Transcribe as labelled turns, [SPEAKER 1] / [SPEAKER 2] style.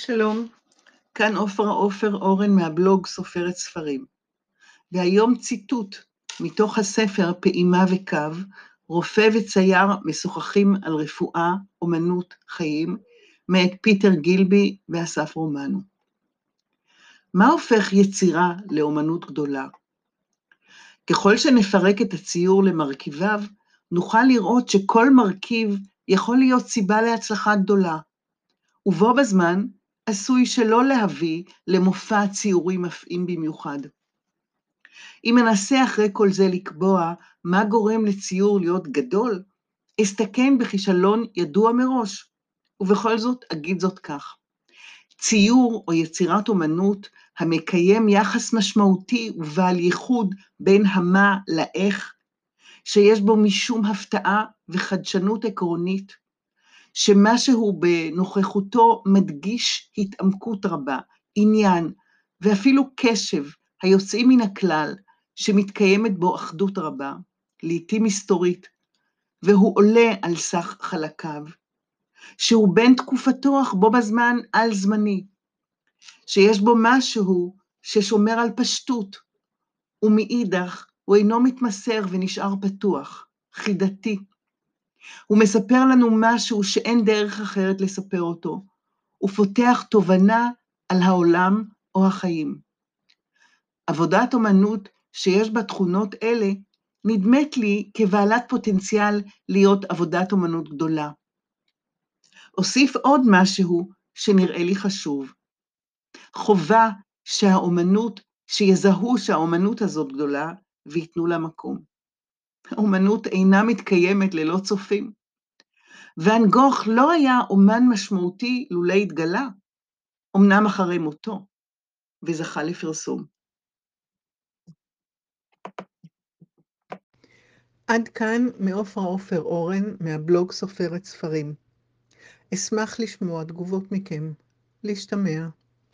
[SPEAKER 1] שלום, כאן עופרה עופר אורן מהבלוג סופרת ספרים. והיום ציטוט מתוך הספר פעימה וקו, רופא וצייר משוחחים על רפואה, אומנות, חיים, מאת פיטר גילבי ואסף רומנו. מה הופך יצירה לאומנות גדולה? ככל שנפרק את הציור למרכיביו, נוכל לראות שכל מרכיב יכול להיות סיבה להצלחה גדולה, ובו בזמן עשוי שלא להביא למופע ציורי מפעים במיוחד. אם אנסה אחרי כל זה לקבוע מה גורם לציור להיות גדול, אסתכן בכישלון ידוע מראש, ובכל זאת אגיד זאת כך. ציור או יצירת אומנות המקיים יחס משמעותי ובעל ייחוד בין המה לאיך, שיש בו משום הפתעה וחדשנות עקרונית, שמשהו בנוכחותו מדגיש התעמקות רבה, עניין ואפילו קשב היוצאים מן הכלל, שמתקיימת בו אחדות רבה, לעתים מסתורית, והוא עולה על סך חלקיו, שהוא בן תקופתו אך בו בזמן על זמני, שיש בו משהו ששומר על פשטות, ומאידך הוא אינו מתמסר ונשאר פתוח, חידתי. הוא מספר לנו משהו שאין דרך אחרת לספר אותו, ופותח תובנה על העולם או החיים. עבודת אומנות שיש בה תכונות אלה, נדמת לי כבעלת פוטנציאל להיות עבודת אומנות גדולה. אוסיף עוד משהו שנראה לי חשוב. חובה שהאומנות, שיזהו שהאומנות הזאת גדולה וייתנו לה מקום. האומנות אינה מתקיימת ללא צופים. ואן גוך לא היה אומן משמעותי לולא התגלה, אמנם אחרי מותו, וזכה לפרסום.
[SPEAKER 2] עד כאן מעופרה עופר אורן, מהבלוג סופרת ספרים. אשמח לשמוע תגובות מכם. להשתמע.